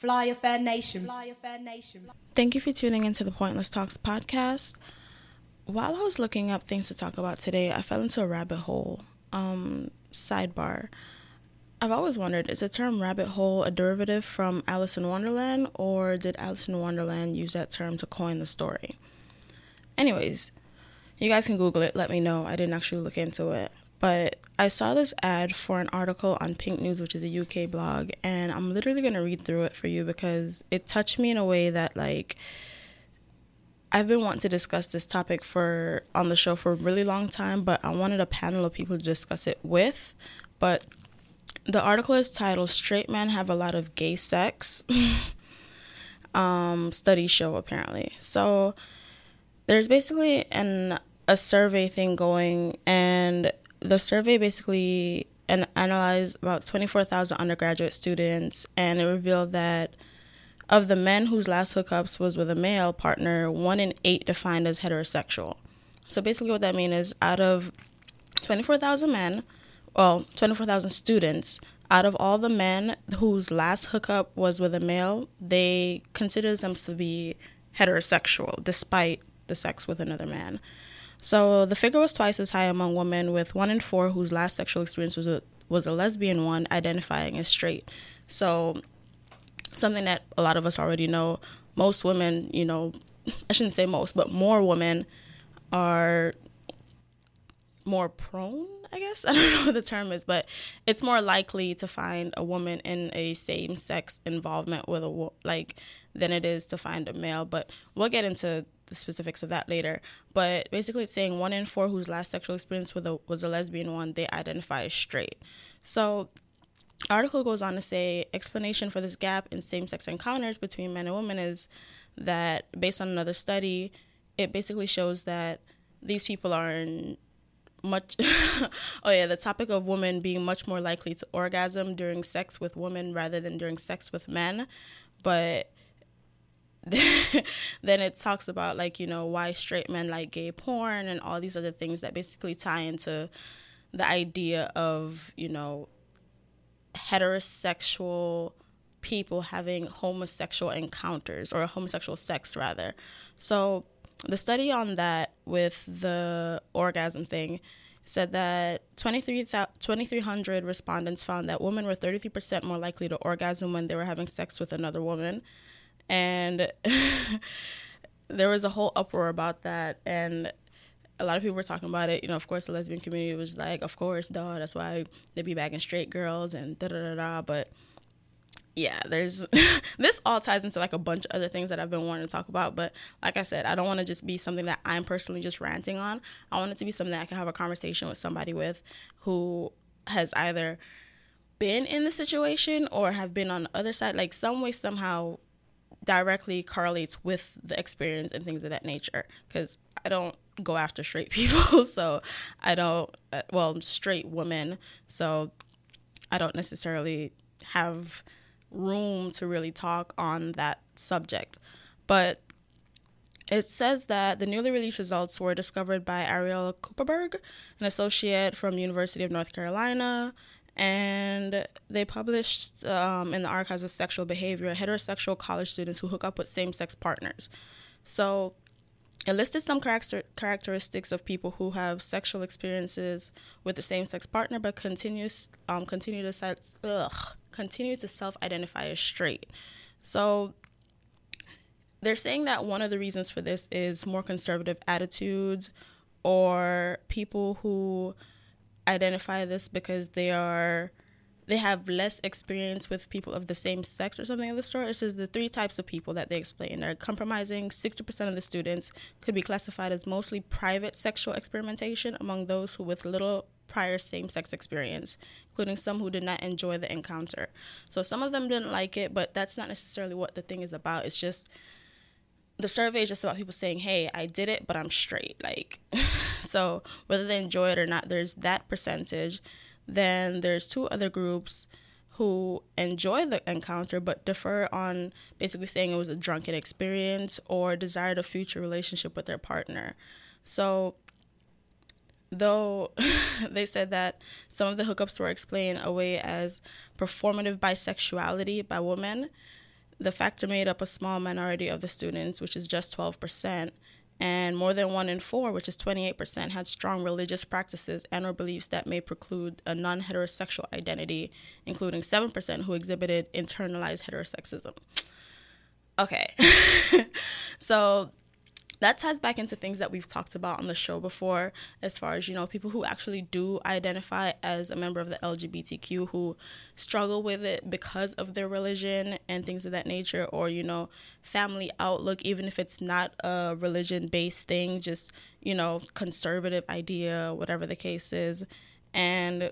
Fly Affair Nation. Fly Affair Nation. Thank you for tuning into the Pointless Talks podcast. While I was looking up things to talk about today, I fell into a rabbit hole. Um, sidebar. I've always wondered is the term rabbit hole a derivative from Alice in Wonderland, or did Alice in Wonderland use that term to coin the story? Anyways, you guys can Google it, let me know. I didn't actually look into it. But I saw this ad for an article on Pink News, which is a UK blog, and I'm literally going to read through it for you because it touched me in a way that, like, I've been wanting to discuss this topic for on the show for a really long time, but I wanted a panel of people to discuss it with. But the article is titled "Straight Men Have a Lot of Gay Sex." um, studies show apparently. So there's basically an a survey thing going, and the survey basically and analyzed about 24,000 undergraduate students, and it revealed that of the men whose last hookups was with a male partner, one in eight defined as heterosexual. So basically, what that means is out of 24,000 men, well, 24,000 students, out of all the men whose last hookup was with a male, they consider themselves to be heterosexual despite the sex with another man. So the figure was twice as high among women, with one in four whose last sexual experience was a, was a lesbian one identifying as straight. So something that a lot of us already know. Most women, you know, I shouldn't say most, but more women are more prone, I guess. I don't know what the term is, but it's more likely to find a woman in a same sex involvement with a like than it is to find a male. But we'll get into the specifics of that later. But basically, it's saying one in four whose last sexual experience with a, was a lesbian one, they identify as straight. So, article goes on to say explanation for this gap in same-sex encounters between men and women is that based on another study, it basically shows that these people are in much oh yeah the topic of women being much more likely to orgasm during sex with women rather than during sex with men but then it talks about like you know why straight men like gay porn and all these other things that basically tie into the idea of you know heterosexual people having homosexual encounters or homosexual sex rather. So the study on that with the orgasm thing said that 2300 respondents found that women were 33% more likely to orgasm when they were having sex with another woman and there was a whole uproar about that and a lot of people were talking about it. You know, of course, the lesbian community was like, of course, duh, that's why they be bagging straight girls and da da da da. But yeah, there's this all ties into like a bunch of other things that I've been wanting to talk about. But like I said, I don't want to just be something that I'm personally just ranting on. I want it to be something that I can have a conversation with somebody with who has either been in the situation or have been on the other side, like some way, somehow directly correlates with the experience and things of that nature because i don't go after straight people so i don't uh, well straight women so i don't necessarily have room to really talk on that subject. But it says that the newly released results were discovered by Ariel Cooperberg, an associate from University of North Carolina, and they published um, in the archives of sexual behavior heterosexual college students who hook up with same-sex partners. So it listed some character- characteristics of people who have sexual experiences with the same-sex partner but continues um, continue to ugh, continue to self-identify as straight. So they're saying that one of the reasons for this is more conservative attitudes or people who identify this because they are they have less experience with people of the same sex or something of the sort. This is the three types of people that they explain. They're compromising. 60% of the students could be classified as mostly private sexual experimentation among those who with little prior same-sex experience, including some who did not enjoy the encounter. So some of them didn't like it, but that's not necessarily what the thing is about. It's just the survey is just about people saying, "Hey, I did it, but I'm straight." Like So whether they enjoy it or not, there's that percentage. Then there's two other groups who enjoy the encounter but defer on basically saying it was a drunken experience or desired a future relationship with their partner. So though they said that some of the hookups were explained away as performative bisexuality by women, the factor made up a small minority of the students, which is just 12%, and more than one in four, which is 28%, had strong religious practices and or beliefs that may preclude a non-heterosexual identity, including 7% who exhibited internalized heterosexism. Okay. so that ties back into things that we've talked about on the show before, as far as, you know, people who actually do identify as a member of the LGBTQ who struggle with it because of their religion and things of that nature, or, you know, family outlook, even if it's not a religion based thing, just, you know, conservative idea, whatever the case is. And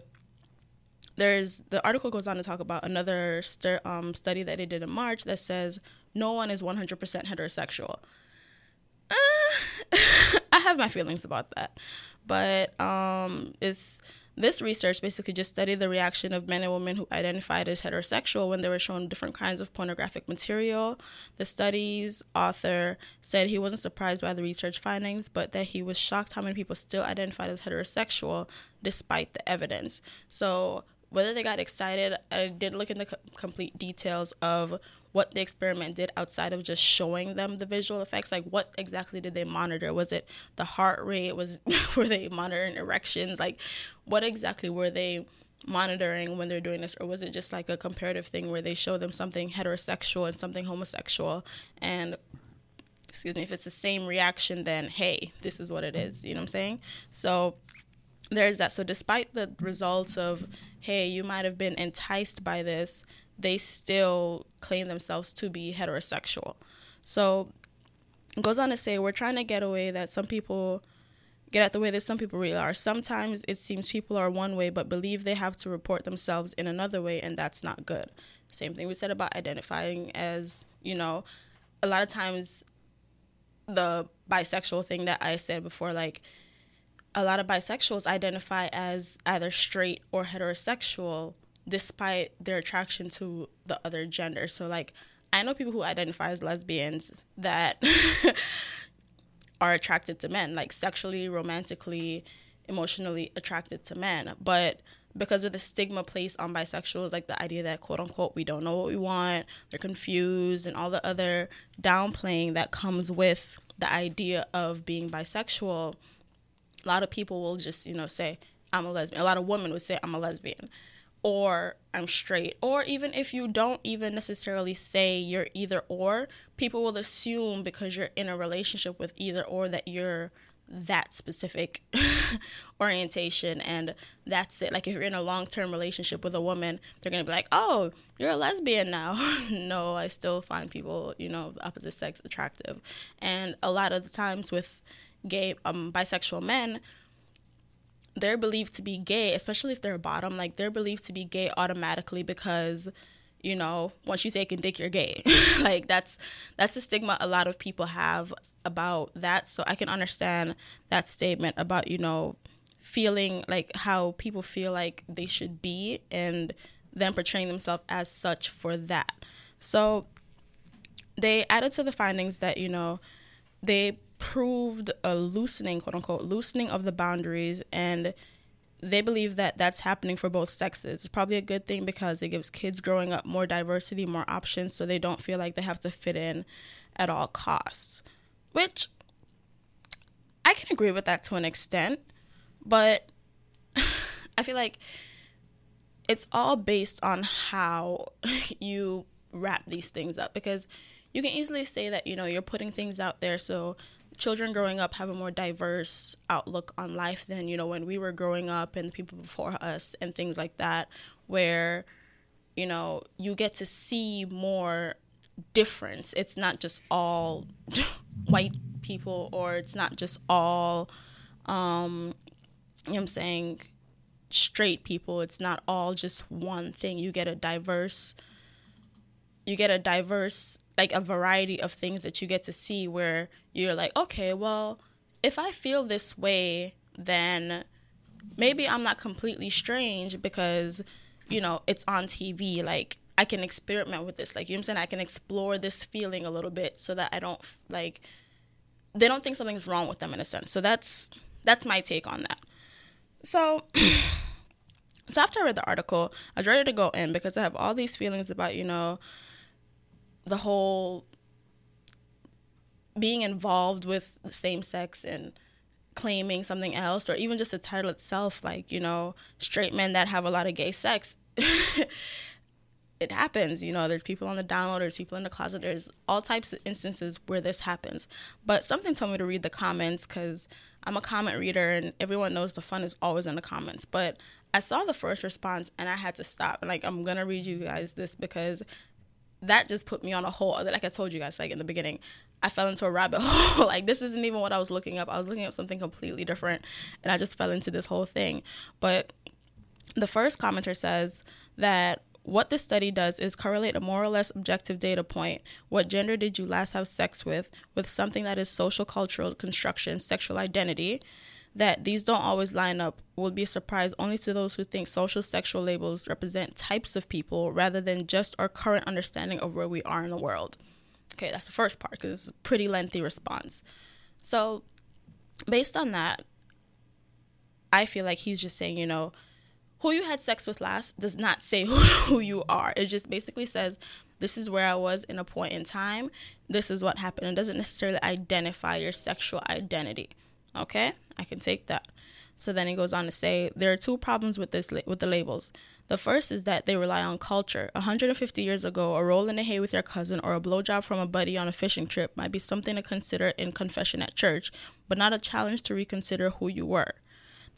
there's the article goes on to talk about another um, study that they did in March that says no one is 100% heterosexual. Uh, I have my feelings about that, but um, it's this research basically just studied the reaction of men and women who identified as heterosexual when they were shown different kinds of pornographic material. The study's author said he wasn't surprised by the research findings, but that he was shocked how many people still identified as heterosexual despite the evidence. So, whether they got excited, I didn't look in the co- complete details of what the experiment did outside of just showing them the visual effects like what exactly did they monitor? Was it the heart rate? Was were they monitoring erections? Like what exactly were they monitoring when they're doing this? Or was it just like a comparative thing where they show them something heterosexual and something homosexual? And excuse me if it's the same reaction then hey this is what it is. You know what i'm saying? So there's that. So despite the results of hey you might have been enticed by this they still claim themselves to be heterosexual. So it goes on to say we're trying to get away that some people get at the way that some people really are. Sometimes it seems people are one way but believe they have to report themselves in another way and that's not good. Same thing we said about identifying as, you know, a lot of times the bisexual thing that I said before like a lot of bisexuals identify as either straight or heterosexual despite their attraction to the other gender. So like I know people who identify as lesbians that are attracted to men, like sexually, romantically, emotionally attracted to men, but because of the stigma placed on bisexuals, like the idea that quote unquote we don't know what we want, they're confused, and all the other downplaying that comes with the idea of being bisexual, a lot of people will just, you know, say, I'm a lesbian. A lot of women would say, I'm a lesbian or I'm straight. Or even if you don't even necessarily say you're either or, people will assume because you're in a relationship with either or that you're that specific orientation and that's it. Like if you're in a long term relationship with a woman, they're gonna be like, Oh, you're a lesbian now. no, I still find people, you know, the opposite sex attractive. And a lot of the times with gay um bisexual men, they're believed to be gay, especially if they're a bottom, like they're believed to be gay automatically because you know, once you take a dick, you're gay. like that's that's the stigma a lot of people have about that. So I can understand that statement about, you know, feeling like how people feel like they should be and then portraying themselves as such for that. So they added to the findings that, you know, they proved a loosening, quote unquote, loosening of the boundaries, and they believe that that's happening for both sexes. It's probably a good thing because it gives kids growing up more diversity, more options, so they don't feel like they have to fit in at all costs. Which I can agree with that to an extent, but I feel like it's all based on how you wrap these things up because you can easily say that you know you're putting things out there so children growing up have a more diverse outlook on life than you know when we were growing up and people before us and things like that where you know you get to see more difference. It's not just all white people or it's not just all um you know i'm saying straight people. It's not all just one thing. You get a diverse you get a diverse like a variety of things that you get to see where you're like, okay, well, if I feel this way, then maybe I'm not completely strange because, you know, it's on TV. Like, I can experiment with this. Like, you know I'm saying? I can explore this feeling a little bit so that I don't, like, they don't think something's wrong with them in a sense. So that's that's my take on that. So so after I read the article, I was ready to go in because I have all these feelings about, you know, the whole being involved with same sex and claiming something else or even just the title itself like you know straight men that have a lot of gay sex it happens you know there's people on the download there's people in the closet there's all types of instances where this happens. But something told me to read the comments because i'm a comment reader and everyone knows the fun is always in the comments. But i saw the first response and i had to stop. And like i'm gonna read you guys this because that just put me on a whole other like i told you guys like in the beginning i fell into a rabbit hole. Like this isn't even what i was looking up. I was looking up something completely different and i just fell into this whole thing. But the first commenter says that what this study does is correlate a more or less objective data point. What gender did you last have sex with with something that is social cultural construction sexual identity that these don't always line up will be a surprise only to those who think social sexual labels represent types of people rather than just our current understanding of where we are in the world. Okay, that's the first part because it's a pretty lengthy response. So, based on that, I feel like he's just saying, you know, who you had sex with last does not say who you are. It just basically says, this is where I was in a point in time. This is what happened. It doesn't necessarily identify your sexual identity. Okay, I can take that. So then he goes on to say there are two problems with this with the labels. The first is that they rely on culture. 150 years ago, a roll in the hay with your cousin or a blowjob from a buddy on a fishing trip might be something to consider in confession at church, but not a challenge to reconsider who you were.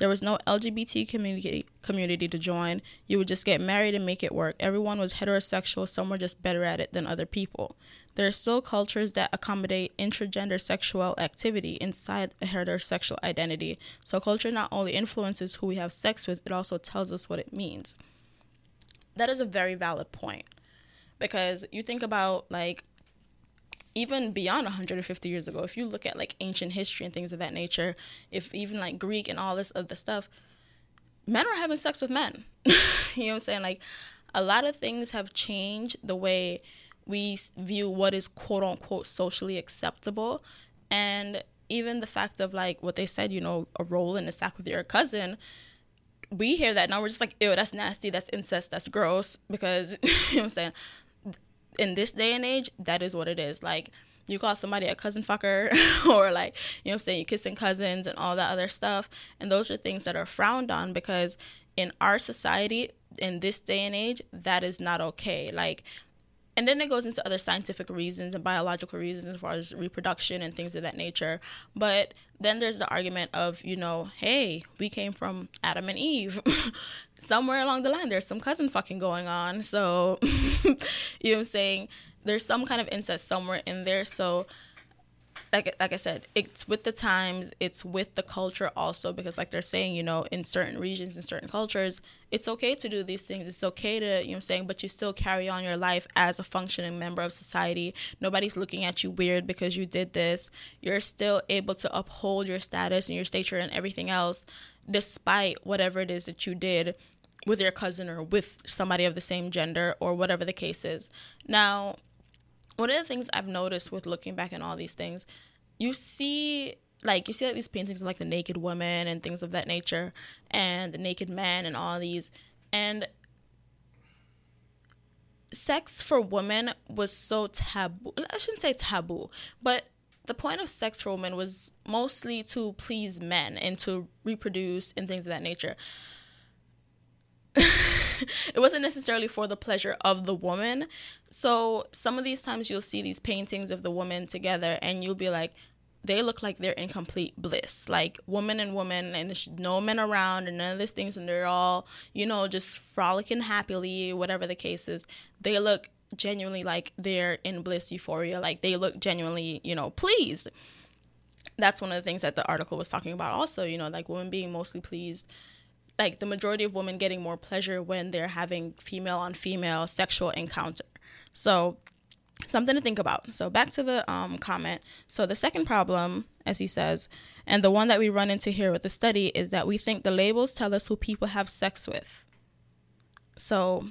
There was no LGBT community community to join. You would just get married and make it work. Everyone was heterosexual, some were just better at it than other people. There are still cultures that accommodate intergender sexual activity inside a heterosexual identity. So culture not only influences who we have sex with, it also tells us what it means. That is a very valid point. Because you think about like even beyond 150 years ago, if you look at like ancient history and things of that nature, if even like Greek and all this other stuff, men were having sex with men. you know what I'm saying? Like a lot of things have changed the way we view what is quote unquote socially acceptable. And even the fact of like what they said, you know, a roll in a sack with your cousin, we hear that now we're just like, ew, that's nasty, that's incest, that's gross. Because, you know what I'm saying? In this day and age, that is what it is. Like, you call somebody a cousin fucker or like you know what i'm saying you kissing cousins and all that other stuff and those are things that are frowned on because in our society in this day and age that is not okay like and then it goes into other scientific reasons and biological reasons as far as reproduction and things of that nature. But then there's the argument of you know hey we came from adam and eve. Somewhere along the line there's some cousin fucking going on. So you know what i'm saying? There's some kind of incest somewhere in there. So like like I said, it's with the times, it's with the culture also because like they're saying, you know, in certain regions in certain cultures, it's okay to do these things. It's okay to, you know I'm saying, but you still carry on your life as a functioning member of society. Nobody's looking at you weird because you did this. You're still able to uphold your status and your stature and everything else despite whatever it is that you did with your cousin or with somebody of the same gender or whatever the case is. Now, one of the things I've noticed with looking back and all these things, you see like you see like these paintings of like the naked woman and things of that nature and the naked man and all these. And sex for women was so taboo. I shouldn't say taboo but the point of sex for women was mostly to please men and to reproduce and things of that nature it wasn't necessarily for the pleasure of the woman. So some of these times you'll see these paintings of the women together and you'll be like, they look like they're in complete bliss. Like woman and woman and there's no men around and none of these things and they're all, you know, just frolicking happily, whatever the case is. They look genuinely like they're in bliss euphoria. Like they look genuinely, you know, pleased. That's one of the things that the article was talking about also, you know, like women being mostly pleased like the majority of women getting more pleasure when they're having female on female sexual encounter. So something to think about. So back to the um, comment. So the second problem, as he says, and the one that we run into here with the study is that we think the labels tell us who people have sex with. So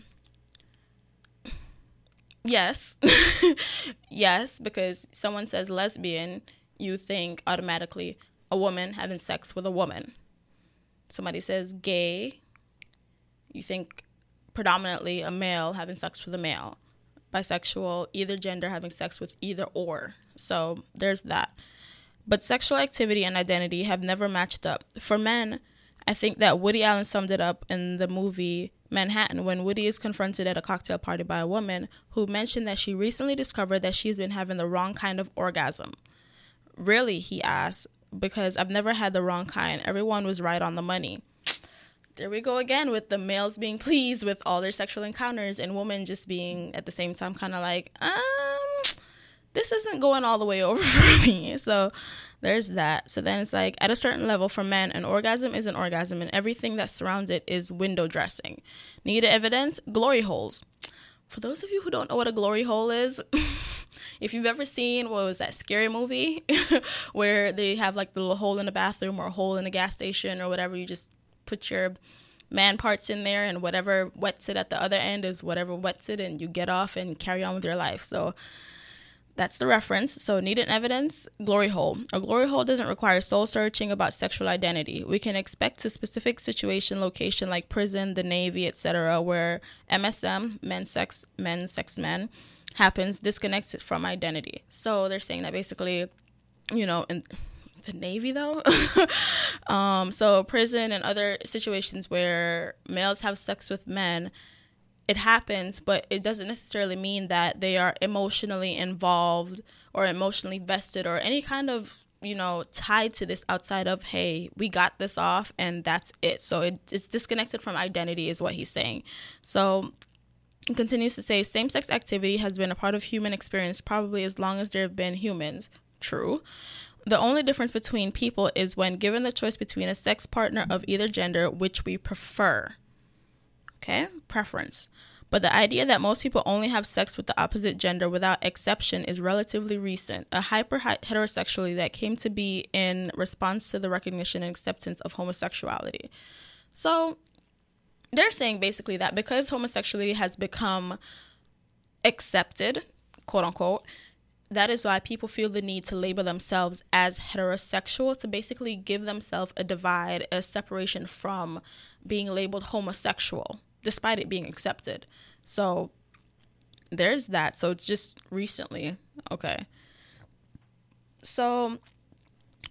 yes, yes, because someone says lesbian, you think automatically a woman having sex with a woman somebody says gay, you think predominantly a male having sex with a male. bisexual, either gender having sex with either or. So there's that. But sexual activity and identity have never matched up. For men, I think that Woody Allen summed it up in the movie Manhattan when Woody is confronted at a cocktail party by a woman who mentioned that she recently discovered that she's been having the wrong kind of orgasm. Really, he asked, because I've never had the wrong kind. Everyone was right on the money. There we go again with the males being pleased with all their sexual encounters and women just being at the same time kind of like, um, this isn't going all the way over for me. So there's that. So then it's like at a certain level for men, an orgasm is an orgasm and everything that surrounds it is window dressing. Need evidence? Glory holes. For those of you who don't know what a glory hole is, if you've ever seen what was that scary movie where they have like the little hole in the bathroom or a hole in a gas station or whatever, you just put your man parts in there and whatever wets it at the other end is whatever wets it and you get off and carry on with your life. So that's the reference. So, needed evidence, glory hole. A glory hole doesn't require soul searching about sexual identity. We can expect a specific situation, location like prison, the Navy, etc., where MSM, men sex, men sex men, happens disconnected from identity. So, they're saying that basically, you know, in the Navy though. um, so, prison and other situations where males have sex with men it happens, but it doesn't necessarily mean that they are emotionally involved or emotionally vested or any kind of you know tied to this outside of hey we got this off and that's it so it, it's disconnected from identity is what he's saying so continues to say same-sex activity has been a part of human experience probably as long as there have been humans. True. The only difference between people is when given the choice between a sex partner of either gender which we prefer. Okay? Preference. But the idea that most people only have sex with the opposite gender without exception is relatively recent, a hyper heterosexuality that came to be in response to the recognition and acceptance of homosexuality. So they're saying basically that because homosexuality has become accepted, quote unquote, that is why people feel the need to label themselves as heterosexual to basically give themselves a divide, a separation from being labeled homosexual despite it being accepted. So there's that. So it's just recently. Okay. So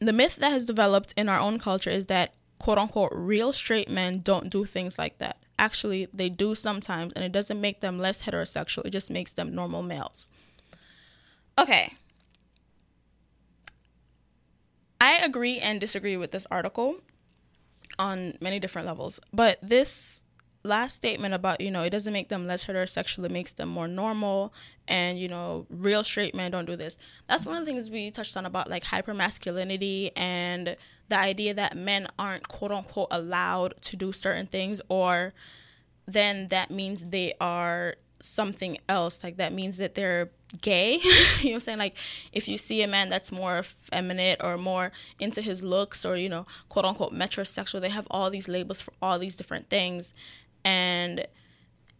the myth that has developed in our own culture is that quote unquote real straight men don't do things like that. Actually, they do sometimes, and it doesn't make them less heterosexual, it just makes them normal males. Okay. I agree and disagree with this article on many different levels, but this last statement about you know it doesn't make them less heterosexual it makes them more normal and you know real straight men don't do this that's one of the things we touched on about like hyper masculinity and the idea that men aren't quote unquote allowed to do certain things or then that means they are something else. Like that means that they're gay. You know what i'm saying? Like if you see a man that's more feminine or more into his looks or you know quote unquote metrosexual they have all these labels for all these different things. And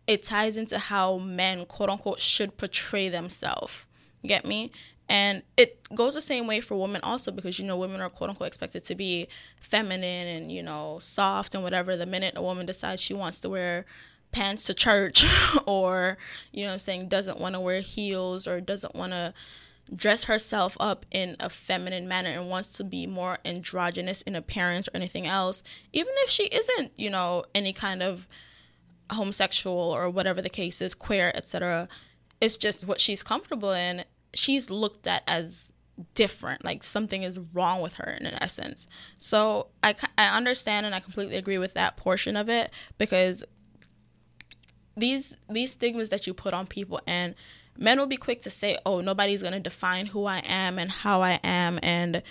it ties into how men quote unquote should portray themselves. Get me and it goes the same way for women also because you know women are quote unquote expected to be feminine and you know soft and whatever the minute a woman decides she wants to wear pants to church or you know i'm saying doesn't want to wear heels or doesn't want to dress herself up in a feminine manner and wants to be more androgynous in appearance or anything else even if she isn't you know any kind of homosexual or whatever the case is, queer, etc. It's just what she's comfortable in. She's looked at as different, like something is wrong with her in an essence. So I, I understand and I completely agree with that portion of it because these these stigmas that you put on people and men will be quick to say, "Oh, nobody's going to define who I am and how I am and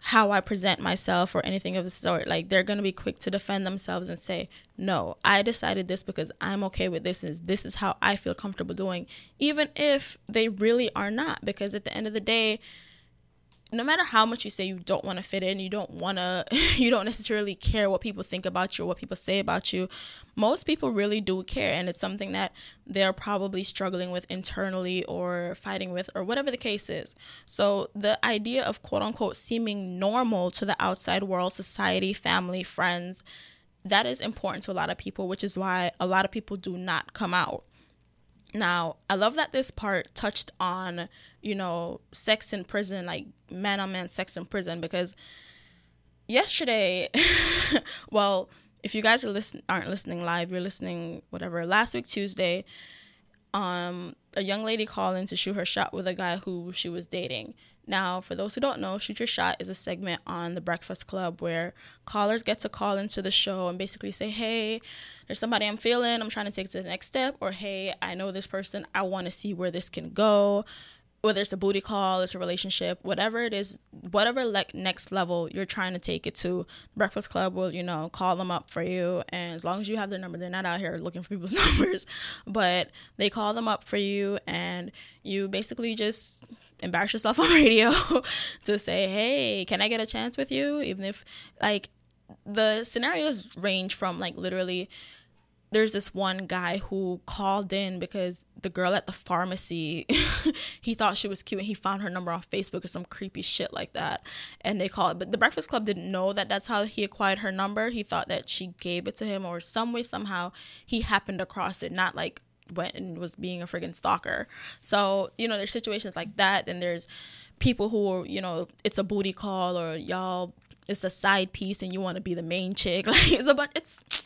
how I present myself or anything of the sort. Like they're gonna be quick to defend themselves and say, "No, I decided this because I'm okay with this, and this is how I feel comfortable doing," even if they really are not. Because at the end of the day, no matter how much you say you don't want to fit in, you don't want to, you don't necessarily care what people think about you or what people say about you, most people really do care. And it's something that they're probably struggling with internally or fighting with or whatever the case is. So the idea of quote unquote seeming normal to the outside world, society, family, friends, that is important to a lot of people, which is why a lot of people do not come out Now, I love that this part touched on, you know, sex in prison, like man on man sex in prison, because yesterday, well, if you guys are listen aren't listening live, you're listening whatever. Last week Tuesday, um, a young lady called in to shoot her shot with a guy who she was dating. Now, for those who don't know, Shoot Your Shot is a segment on the Breakfast Club where callers get to call into the show and basically say, Hey, there's somebody I'm feeling, I'm trying to take to the next step, or Hey, I know this person, I want to see where this can go whether it's a booty call, it's a relationship, whatever it is, whatever like next level you're trying to take it to, Breakfast Club will, you know, call them up for you. And as long as you have their number, they're not out here looking for people's numbers, but they call them up for you and you basically just embarrass yourself on radio to say, hey, can I get a chance with you? Even if like the scenarios range from like literally there's this one guy who called in because the girl at the pharmacy he thought she was cute and he found her number on facebook or some creepy shit like that and they called but the breakfast club didn't know that that's how he acquired her number he thought that she gave it to him or some way somehow he happened across it not like went and was being a friggin' stalker so you know there's situations like that and there's people who are you know it's a booty call or y'all it's a side piece and you want to be the main chick like it's a but it's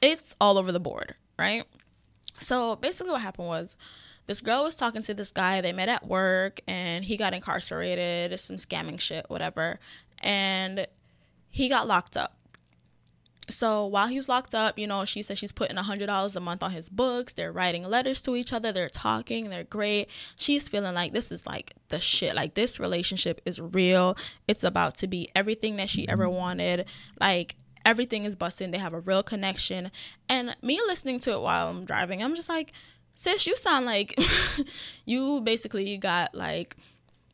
it's all over the board, right? So basically, what happened was this girl was talking to this guy. They met at work and he got incarcerated, some scamming shit, whatever. And he got locked up. So while he's locked up, you know, she says she's putting a $100 a month on his books. They're writing letters to each other. They're talking. They're great. She's feeling like this is like the shit. Like this relationship is real. It's about to be everything that she ever wanted. Like everything is busting. They have a real connection. And me listening to it while I'm driving, I'm just like, sis, you sound like you basically got like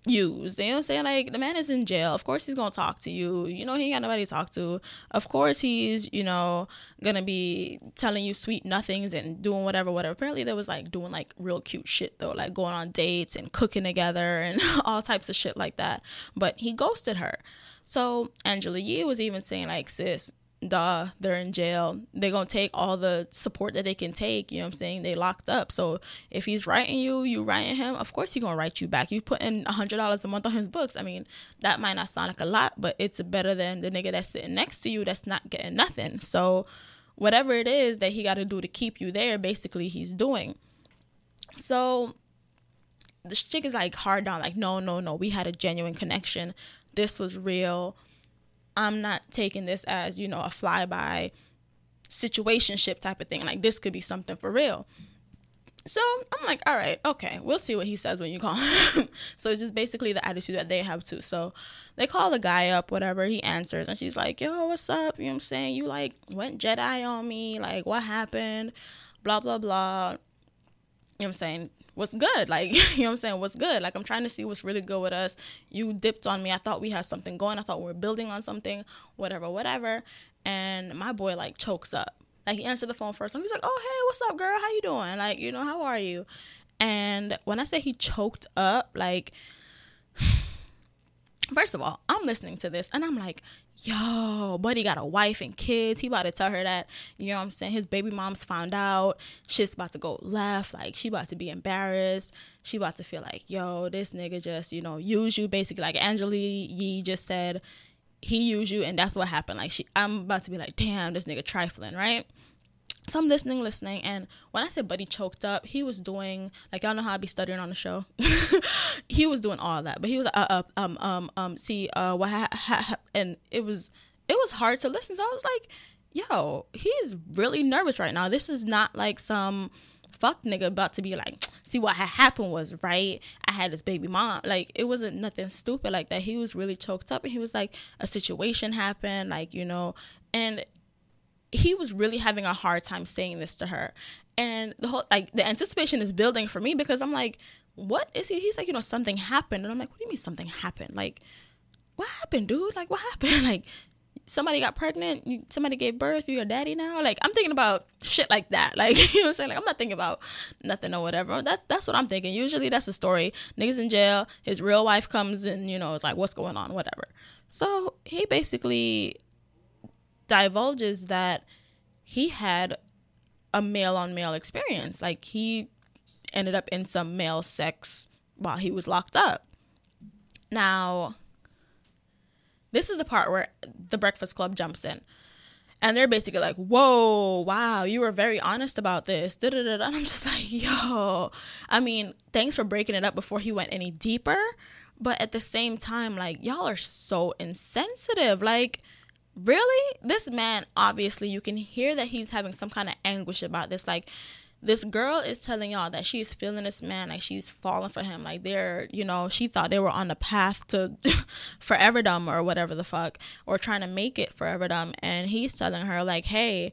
used. You know what I'm saying? Like the man is in jail. Of course he's gonna talk to you. You know, he ain't got nobody to talk to. Of course he's, you know, gonna be telling you sweet nothings and doing whatever, whatever. Apparently there was like doing like real cute shit though, like going on dates and cooking together and all types of shit like that. But he ghosted her. So Angela Yee was even saying like, sis, duh, they're in jail. They're gonna take all the support that they can take. You know what I'm saying? They locked up. So if he's writing you, you writing him, of course he's gonna write you back. You put in a hundred dollars a month on his books. I mean, that might not sound like a lot, but it's better than the nigga that's sitting next to you that's not getting nothing. So whatever it is that he gotta do to keep you there, basically he's doing. So the chick is like hard down, like, no, no, no, we had a genuine connection. This was real I'm not taking this as, you know, a flyby situationship type of thing. Like this could be something for real. So I'm like, all right, okay, we'll see what he says when you call him. so it's just basically the attitude that they have too. So they call the guy up, whatever, he answers, and she's like, yo, what's up? You know what I'm saying? You like went Jedi on me. Like, what happened? Blah, blah, blah. You know what I'm saying? What's good? Like you know what i'm saying? What's good? Like i'm trying to see what's really good with us. You dipped on me. I thought we had something going. I thought we were building on something. Whatever whatever. And my boy like chokes up. Like he answered the phone first. And he's like oh hey what's up girl? How you doing? Like you know how are you? And when i say he choked up like first of all i'm listening to this and i'm like yo, buddy got a wife and kids. He about to tell her that, you know what I'm saying? His baby mom's found out. Shit's about to go left. Like, she about to be embarrassed. She about to feel like, yo, this nigga just, you know, use you basically. Like Angela Yee just said, he used you and that's what happened. Like, she, I'm about to be like, damn, this nigga trifling, right? So I'm listening, listening, and when I said Buddy choked up, he was doing like y'all know how I be stuttering on the show. he was doing all that, but he was uh, uh um um um see uh what ha-, ha-, and it was it was hard to listen So I was like, yo, he's really nervous right now. This is not like some fuck nigga about to be like, see what had happened was right. I had this baby mom. Like it wasn't nothing stupid like that. He was really choked up, and he was like, a situation happened, like you know, and he was really having a hard time saying this to her. And the whole like the anticipation is building for me because I'm like, what is he? He's like, you know, something happened. And I'm like, what do you mean something happened? Like, what happened, dude? Like, what happened? Like, somebody got pregnant, somebody gave birth, you're a daddy now. Like, I'm thinking about shit like that. Like, you know what I'm saying? Like, I'm not thinking about nothing or whatever. That's that's what I'm thinking. Usually that's the story. Niggas in jail, his real wife comes and, you know, it's like, what's going on, whatever. So he basically divulges that he had a male on male experience. Like he ended up in some male sex while he was locked up. Now, this is the part where the Breakfast Club jumps in. And they're basically like, whoa, wow, you were very honest about this. Da-da-da-da. And I'm just like, yo. I mean, thanks for breaking it up before he went any deeper. But at the same time, like, y'all are so insensitive. Like, really? This man, obviously, you can hear that he's having some kind of anguish about this. Like, this girl is telling y'all that she's feeling this man like she's falling for him like they're you know she thought they were on the path to forever dumb or whatever the fuck or trying to make it forever dumb and he's telling her like hey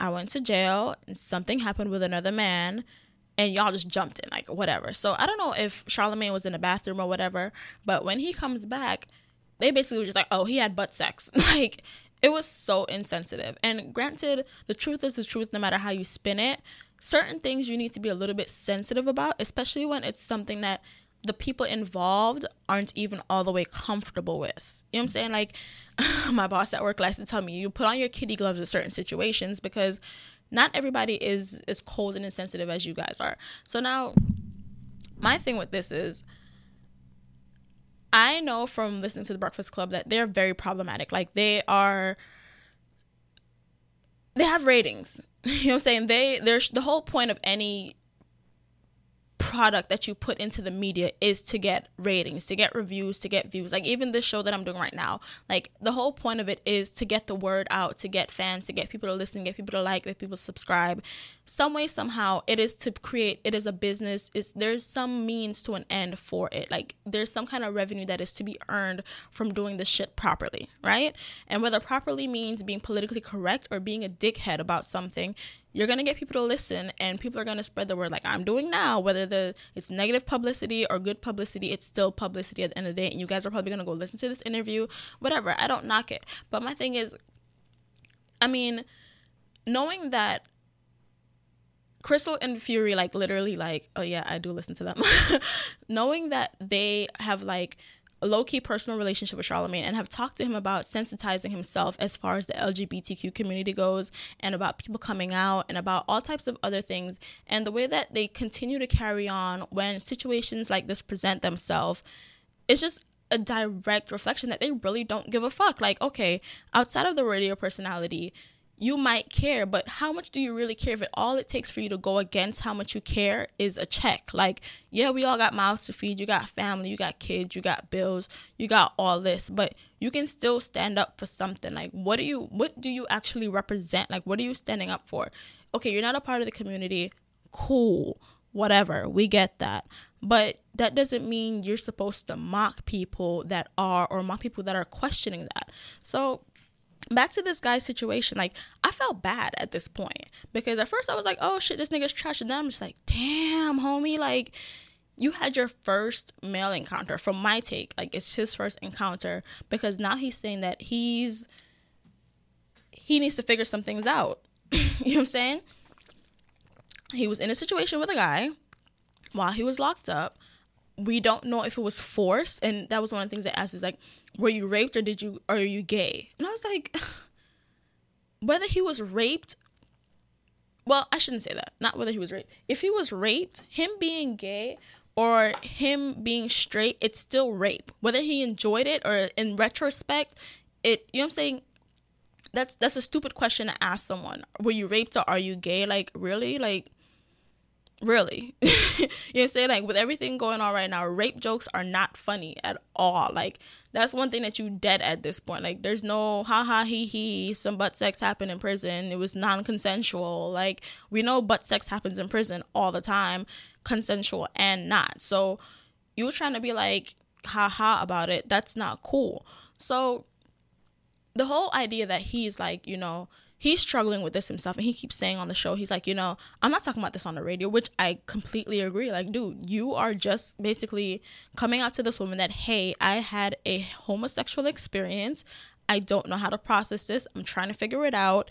i went to jail and something happened with another man and y'all just jumped in like whatever so i don't know if charlemagne was in the bathroom or whatever but when he comes back they basically were just like oh he had butt sex like it was so insensitive and granted the truth is the truth no matter how you spin it certain things you need to be a little bit sensitive about, especially when it's something that the people involved aren't even all the way comfortable with. You know what I'm saying? Like my boss at work likes to tell me, you put on your kitty gloves in certain situations because not everybody is as cold and insensitive as you guys are. So now my thing with this is Know from listening to the Breakfast Club that they're very problematic. Like they are they have ratings. You know what I'm saying? They there's the whole point of any product that you put into the media is to get ratings, to get reviews, to get views. Like even this show that I'm doing right now, like the whole point of it is to get the word out, to get fans, to get people to listen, get people to like, get people to subscribe. Some way, somehow, it is to create. It is a business. Is there's some means to an end for it. Like there's some kind of revenue that is to be earned from doing this shit properly, right? And whether properly means being politically correct or being a dickhead about something, you're going to get people to listen and people are going to spread the word like I'm doing now whether the it's negative publicity or good publicity it's still publicity at the end of the day and you guys are probably going to go listen to this interview whatever I don't knock it. But my thing is I mean knowing that Crystal and Fury like literally like oh yeah I do listen to them. Knowing that they have like a low key personal relationship with Charlemagne and have talked to him about sensitizing himself as far as the LGBTQ community goes and about people coming out and about all types of other things. And the way that they continue to carry on when situations like this present themselves is just a direct reflection that they really don't give a fuck. Like, okay, outside of the radio personality, you might care, but how much do you really care if it all it takes for you to go against how much you care is a check? Like, yeah, we all got mouths to feed, you got family, you got kids, you got bills, you got all this, but you can still stand up for something. Like, what do you what do you actually represent? Like, what are you standing up for? Okay, you're not a part of the community. Cool. Whatever. We get that. But that doesn't mean you're supposed to mock people that are or mock people that are questioning that. So back to this guy's situation, like I felt bad at this point because at first I was like, oh shit, this nigga's trash, and then I'm just like, damn, homie, like you had your first male encounter. From my take, like it's his first encounter because now he's saying that he's he needs to figure some things out. you know what I'm saying? He was in a situation with a guy while he was locked up. We don't know if it was forced, and that was one of the things that asked. Is like, were you raped or did you are you gay? And I was like, whether he was raped, well, I shouldn't say that. Not whether he was raped. If he was raped, him being gay or him being straight, it's still rape. Whether he enjoyed it or in retrospect, it you know what I'm saying? That's that's a stupid question to ask someone. Were you raped or are you gay? Like really? Like really? You know like with everything going on right now rape jokes are not funny at all. Like that's one thing that you dead at this point. Like there's no ha ha he he some butt sex happened in prison. It was non-consensual. Like we know butt sex happens in prison all the time consensual and not. So you trying to be like ha ha about it. That's not cool. So the whole idea that he's like you know he's struggling with this himself and he keeps saying on the show he's like you know i'm not talking about this on the radio which i completely agree. Like dude you are just basically coming out to this woman that hey i had a homosexual experience. I don't know how to process this. I'm trying to figure it out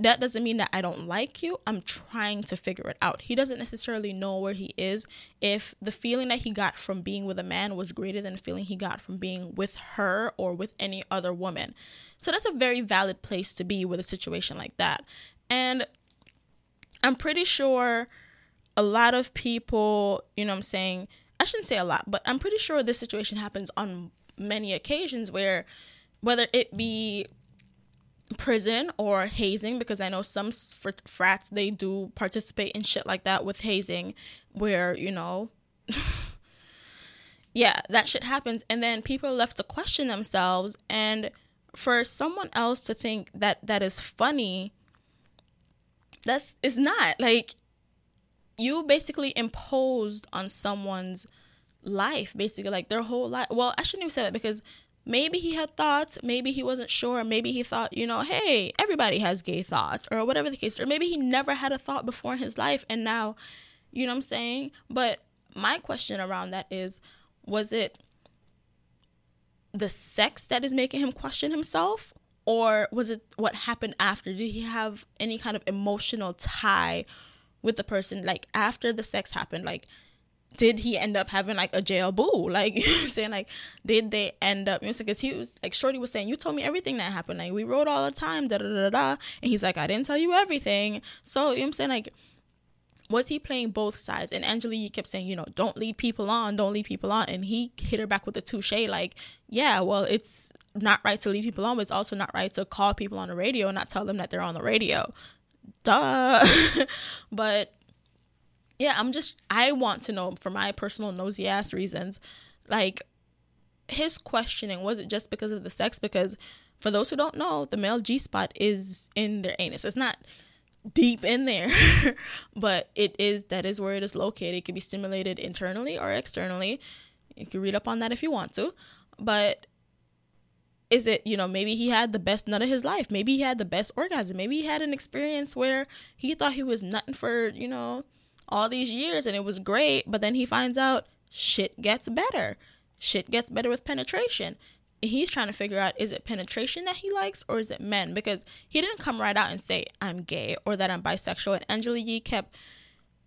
that doesn't mean that I don't like you. I'm trying to figure it out. He doesn't necessarily know where he is if the feeling that he got from being with a man was greater than the feeling he got from being with her or with any other woman. So that's a very valid place to be with a situation like that. And I'm pretty sure a lot of people, you know I'm saying, I shouldn't say a lot, but I'm pretty sure this situation happens on many occasions where whether it be prison or hazing because I know some frats they do participate in shit like that with hazing where, you know, yeah, that shit happens. And then people are left to question themselves. And for someone else to think that that is funny that's it's not. Like you basically imposed on someone's life basically like their whole life well i shouldn't even say that because maybe he had thoughts maybe he wasn't sure maybe he thought you know hey everybody has gay thoughts or whatever the case or maybe he never had a thought before in his life and now you know what i'm saying? But my question around that is was it the sex that is making him question himself or was it what happened after? Did he have any kind of emotional tie with the person like after the sex happened? Like did he end up having like a jail boo like you know saying like did they end up you know because he was like shorty was saying you told me everything that happened like we wrote all the time da da da da and he's like i didn't tell you everything so you know i'm saying like was he playing both sides? And Angela Yee kept saying, you know, don't lead people on, don't lead people on. And he hit her back with a touche, like, yeah, well, it's not right to lead people on, but it's also not right to call people on the radio and not tell them that they're on the radio. Duh. but yeah, I'm just, I want to know for my personal nosy ass reasons, like, his questioning, was it just because of the sex? Because for those who don't know, the male G spot is in their anus. It's not deep in there but it is that is where it is located. It can be stimulated internally or externally. You can read up on that if you want to. But is it you know maybe he had the best nut of his life. Maybe he had the best orgasm. Maybe he had an experience where he thought he was nutting for you know all these years and it was great but then he finds out shit gets better. Shit gets better with penetration. He's trying to figure out is it penetration that he likes or is it men? Because he didn't come right out and say i'm gay or that i'm bisexual. And angela yee kept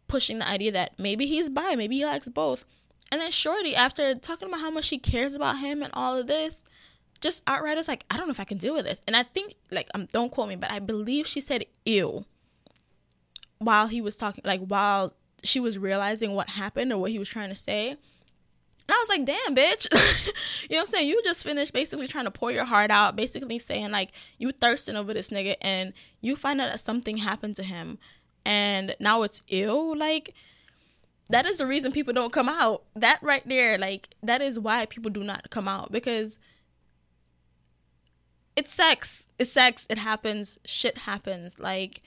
pushing the idea that maybe he's bi maybe he likes both. And then shorty after talking about how much she cares about him and all of this just outright is like i don't know if i can deal with this. And i think like um, don't quote me but i believe she said ew while he was talking like while she was realizing what happened or what he was trying to say and I was like, damn, bitch. you know what I'm saying? You just finished basically trying to pour your heart out, basically saying like you thirsting over this nigga and you find out that something happened to him and now it's ill. Like that is the reason people don't come out. That right there, like that is why people do not come out because it's sex. It's sex. It happens. Shit happens. Like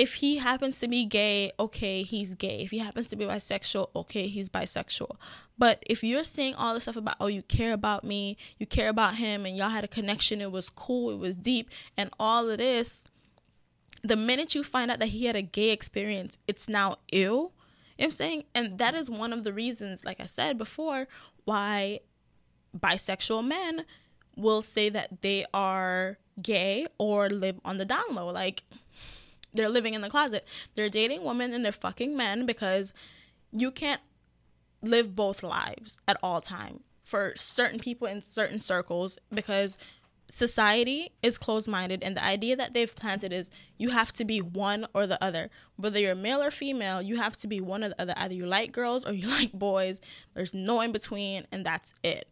if he happens to be gay, okay, he's gay. If he happens to be bisexual, okay, he's bisexual. But if you're saying all this stuff about, oh, you care about me, you care about him, and y'all had a connection, it was cool, it was deep, and all of this, the minute you find out that he had a gay experience, it's now ill. I'm saying? And that is one of the reasons, like I said before, why bisexual men will say that they are gay or live on the down low. Like, they're living in the closet. They're dating women and they're fucking men because you can't live both lives at all time for certain people in certain circles because society is closed-minded and the idea that they've planted is you have to be one or the other. Whether you're male or female you have to be one or the other. Either you like girls or you like boys. There's no in between and that's it.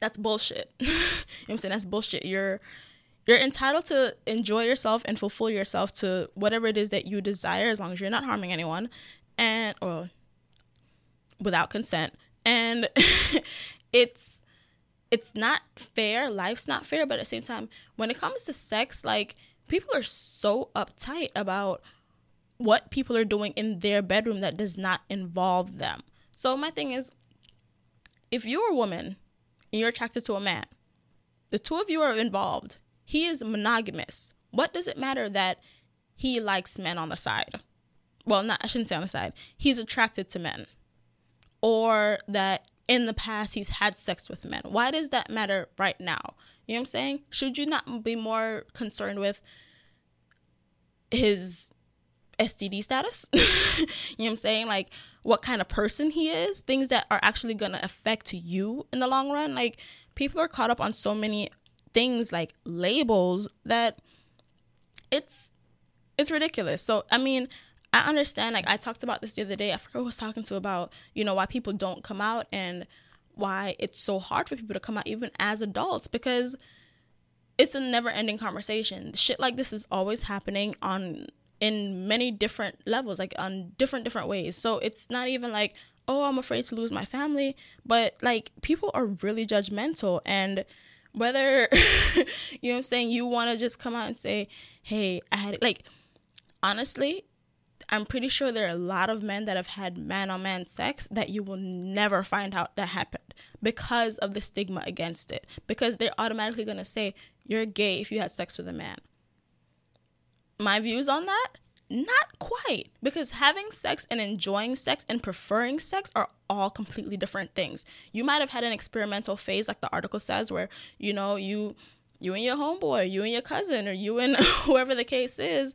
That's bullshit. You know i'm saying? That's bullshit. You're you're entitled to enjoy yourself and fulfill yourself to whatever it is that you desire as long as you're not harming anyone and or without consent. And it's it's not fair. Life's not fair but at the same time when it comes to sex like people are so uptight about what people are doing in their bedroom that does not involve them. So my thing is if you're a woman and you're attracted to a man the two of you are involved he is monogamous. What does it matter that he likes men on the side? Well, not I shouldn't say on the side. He's attracted to men. Or that in the past he's had sex with men. Why does that matter right now? You know what I'm saying? Should you not be more concerned with his STD status? you know what I'm saying? Like what kind of person he is, things that are actually going to affect you in the long run. Like people are caught up on so many things like labels that it's it's ridiculous. So I mean, I understand. Like I talked about this the other day. I forgot who I was talking to about you know why people don't come out and why it's so hard for people to come out even as adults because it's a never ending conversation. Shit like this is always happening on in many different levels, like on different different ways. So it's not even like, oh, I'm afraid to lose my family, but like people are really judgmental and whether you know what I'm saying, you want to just come out and say, "Hey, I had it." Like honestly, I'm pretty sure there are a lot of men that have had man on man sex that you will never find out that happened because of the stigma against it. Because they're automatically going to say you're gay if you had sex with a man. My views on that? Not quite. Because having sex and enjoying sex and preferring sex are all completely different things. You might have had an experimental phase, like the article says, where, you know, you you and your homeboy, you and your cousin, or you and whoever the case is,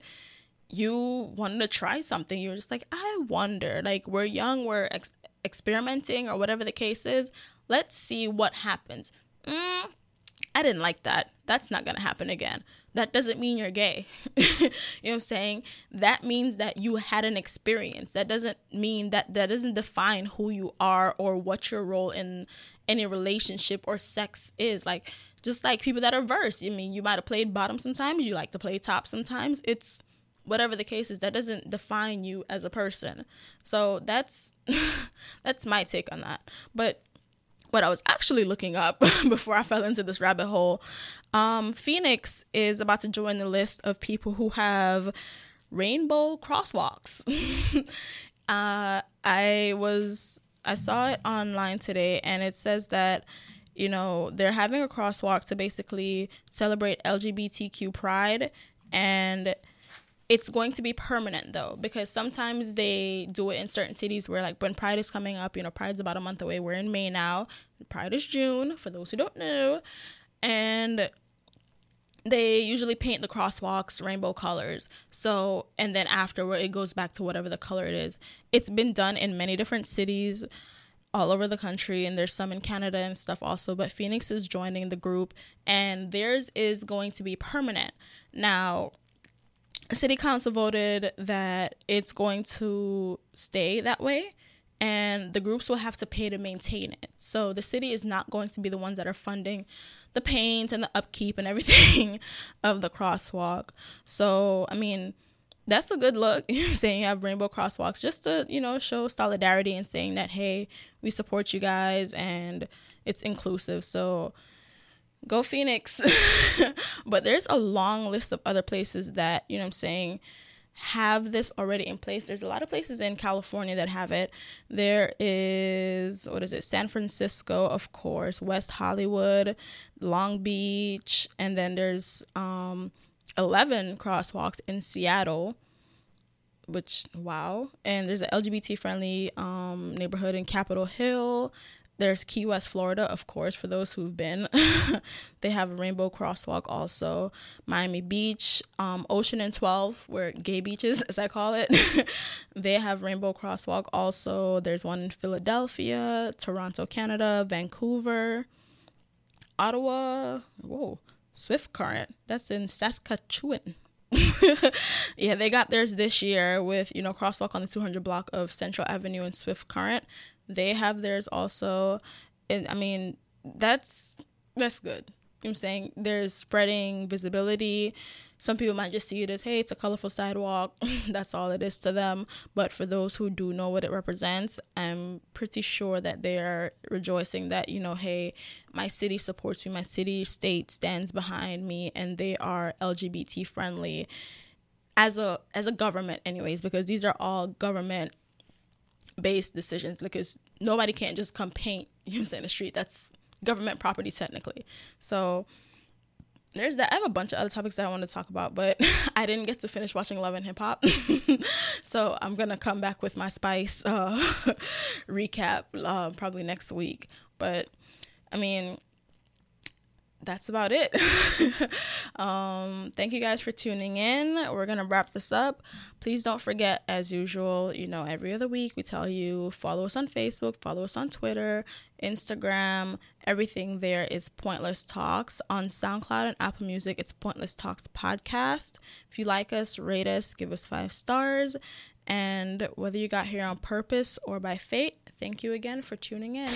you wanted to try something. You're just like, I wonder. Like, we're young, we're ex- experimenting, or whatever the case is. Let's see what happens. Mm, I didn't like that. That's not to happen again. That doesn't mean you're gay. you know what I'm saying? That means that you had an experience. That doesn't mean that that doesn't define who you are or what your role in any relationship or sex is. Like, just like people that are versed. I mean, you might have played bottom sometimes, you like to play top sometimes. It's whatever the case is that doesn't define you as a person so that's that's my take on that but what i was actually looking up before i fell into this rabbit hole. Um, phoenix is about to join the list of people who have rainbow crosswalks. Uh, i was i saw it online today and it says that you know they're having a crosswalk to basically celebrate lgbtq pride and it's going to be permanent though because sometimes they do it in certain cities where like when pride is coming up you know pride's about a month away. We're in may now. Pride is june for those who don't know. And they usually paint the crosswalks rainbow colors. So and then afterward it goes back to whatever the color it is. It's been done in many different cities all over the country and there's some in Canada and stuff also but Phoenix is joining the group and theirs is going to be permanent. Now city council voted that it's going to stay that way and the groups will have to pay to maintain it. So the city is not going to be the ones that are funding the paint and the upkeep and everything of the crosswalk. So, I mean, that's a good look. You know saying you have rainbow crosswalks just to, you know, show solidarity and saying that, hey, we support you guys and it's inclusive. So go Phoenix. but there's a long list of other places that, you know I'm saying, have this already in place. There's a lot of places in California that have it. There is, what is it, San Francisco, of course, West Hollywood, Long Beach, and then there's um, 11 crosswalks in Seattle. Which wow, and there's an LGBT friendly um, neighborhood in Capitol Hill. There's Key West, Florida, of course, for those who've been. they have a rainbow crosswalk also. Miami Beach, um, Ocean and 12, where gay beaches, as I call it. they have rainbow crosswalk also. There's one in Philadelphia, Toronto, Canada, Vancouver, Ottawa. Whoa, Swift Current. That's in Saskatchewan. yeah, they got theirs this year with, you know, crosswalk on the 200 block of Central Avenue and Swift Current. They have theirs also. And I mean, that's that's good. I'm saying there's spreading visibility. Some people might just see it as, hey, it's a colorful sidewalk. That's all it is to them. But for those who do know what it represents, I'm pretty sure that they are rejoicing that, you know, hey, my city supports me, my city state stands behind me, and they are LGBT friendly as a as a government anyways, because these are all government based decisions because nobody can't just come paint, you know I'm saying, the street. That's government property technically. So there's that. I have a bunch of other topics that I want to talk about, but I didn't get to finish watching Love and Hip Hop. so I'm going to come back with my Spice uh, recap uh, probably next week. But I mean, that's about it. um, thank you guys for tuning in. We're going to wrap this up. Please don't forget, as usual, you know, every other week we tell you follow us on Facebook, follow us on Twitter, Instagram. Everything there is Pointless Talks. On SoundCloud and Apple Music, it's Pointless Talks Podcast. If you like us, rate us, give us five stars. And whether you got here on purpose or by fate, thank you again for tuning in.